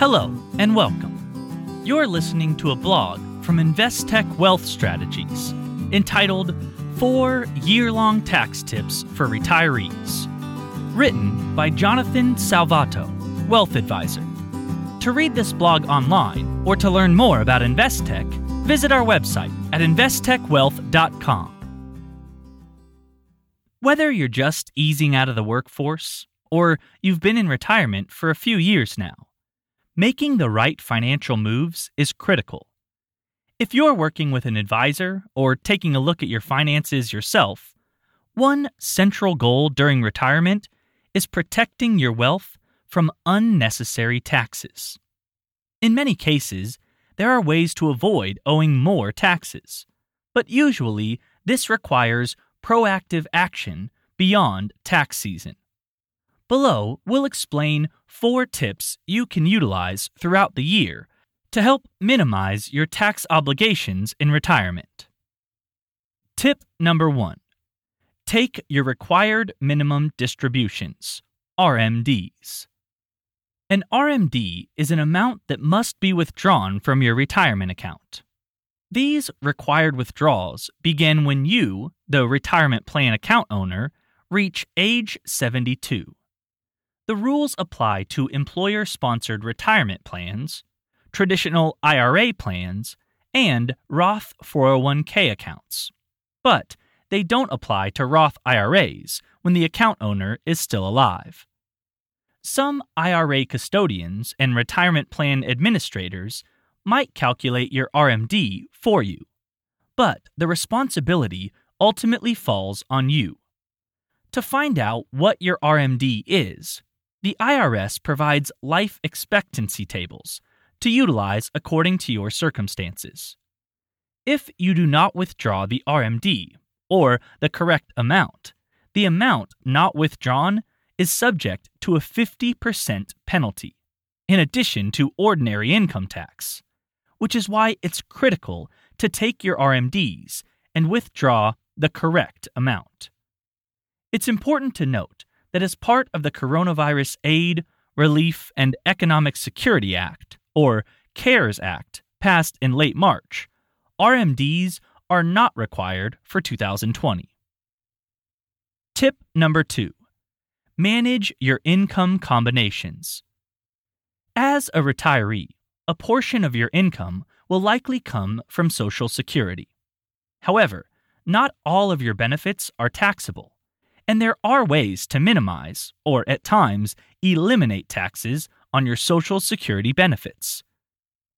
Hello and welcome. You're listening to a blog from Investec Wealth Strategies entitled Four Year Long Tax Tips for Retirees, written by Jonathan Salvato, Wealth Advisor. To read this blog online or to learn more about Investec, visit our website at investecwealth.com. Whether you're just easing out of the workforce or you've been in retirement for a few years now, making the right financial moves is critical. If you're working with an advisor or taking a look at your finances yourself, one central goal during retirement is protecting your wealth from unnecessary taxes. In many cases, there are ways to avoid owing more taxes, but usually this requires proactive action beyond tax season. Below, we'll explain four tips you can utilize throughout the year to help minimize your tax obligations in retirement. Tip number one Take your required minimum distributions, RMDs. An RMD is an amount that must be withdrawn from your retirement account. These required withdrawals begin when you, the retirement plan account owner, reach age 72. The rules apply to employer sponsored retirement plans, traditional IRA plans, and Roth 401k accounts. But they don't apply to Roth IRAs when the account owner is still alive. Some IRA custodians and retirement plan administrators might calculate your RMD for you, but the responsibility ultimately falls on you. To find out what your RMD is, the IRS provides life expectancy tables to utilize according to your circumstances. If you do not withdraw the RMD, or the correct amount, the amount not withdrawn is subject to a 50% penalty, in addition to ordinary income tax, which is why it's critical to take your RMDs and withdraw the correct amount. It's important to note that as part of the Coronavirus Aid, Relief, and Economic Security Act, or CARES Act, passed in late March, RMDs are not required for 2020. Tip number two Manage your income combinations. As a retiree, a portion of your income will likely come from Social Security. However, not all of your benefits are taxable and there are ways to minimize, or at times, eliminate taxes on your Social Security benefits.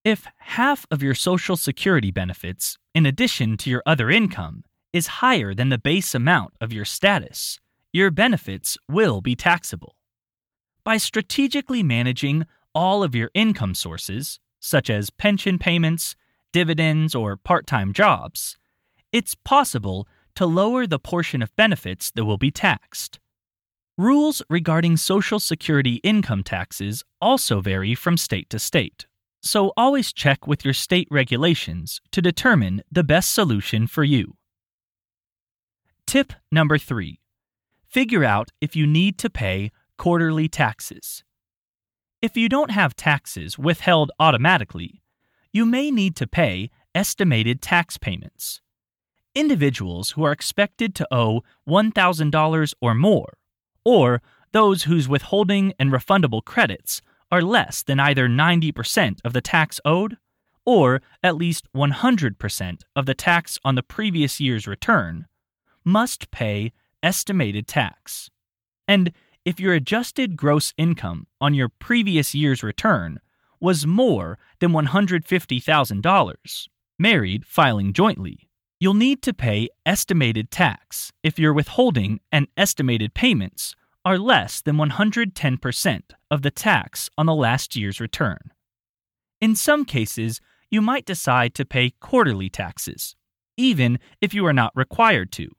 If half of your Social Security benefits, in addition to your other income, is higher than the base amount of your status, your benefits will be taxable. By strategically managing all of your income sources, such as pension payments, dividends, or part time jobs, it's possible to lower the portion of benefits that will be taxed. Rules regarding Social Security income taxes also vary from state to state, so always check with your state regulations to determine the best solution for you. Tip number three Figure out if you need to pay quarterly taxes. If you don't have taxes withheld automatically, you may need to pay estimated tax payments individuals who are expected to owe $1,000 or more, or those whose withholding and refundable credits are less than either 90% of the tax owed or at least 100% of the tax on the previous year's return, must pay estimated tax. And if your adjusted gross income on your previous year's return was more than $150,000, married filing jointly, you'll need to pay estimated tax if your withholding and estimated payments are less than 110% of the tax on the last year's return. In some cases, you might decide to pay quarterly taxes, even if you are not required to,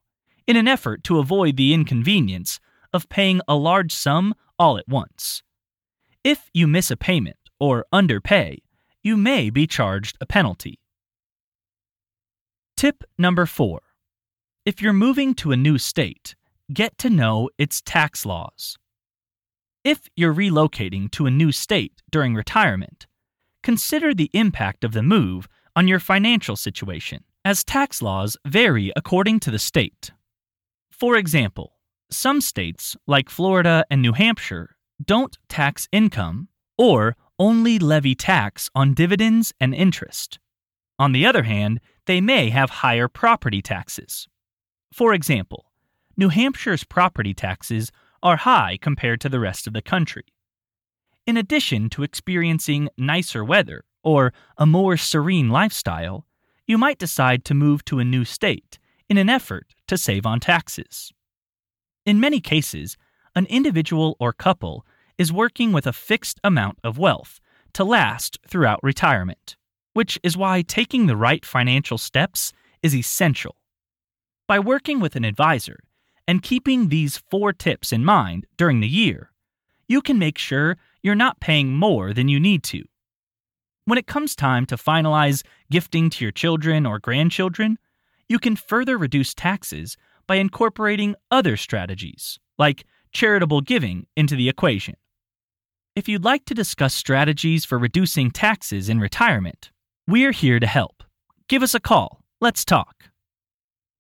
in an effort to avoid the inconvenience of paying a large sum all at once. If you miss a payment or underpay, you may be charged a penalty. Tip number four If you're moving to a new state, get to know its tax laws. If you're relocating to a new state during retirement, consider the impact of the move on your financial situation, as tax laws vary according to the state. For example, some states, like Florida and New Hampshire, don't tax income or only levy tax on dividends and interest. On the other hand, they may have higher property taxes. For example, New Hampshire's property taxes are high compared to the rest of the country. In addition to experiencing nicer weather or a more serene lifestyle, you might decide to move to a new state in an effort to save on taxes. In many cases, an individual or couple is working with a fixed amount of wealth to last throughout retirement, which is why taking the right financial steps is essential. By working with an advisor and keeping these four tips in mind during the year, you can make sure you're not paying more than you need to. When it comes time to finalize gifting to your children or grandchildren, you can further reduce taxes by incorporating other strategies, like charitable giving, into the equation. If you'd like to discuss strategies for reducing taxes in retirement, we're here to help. Give us a call. Let's talk.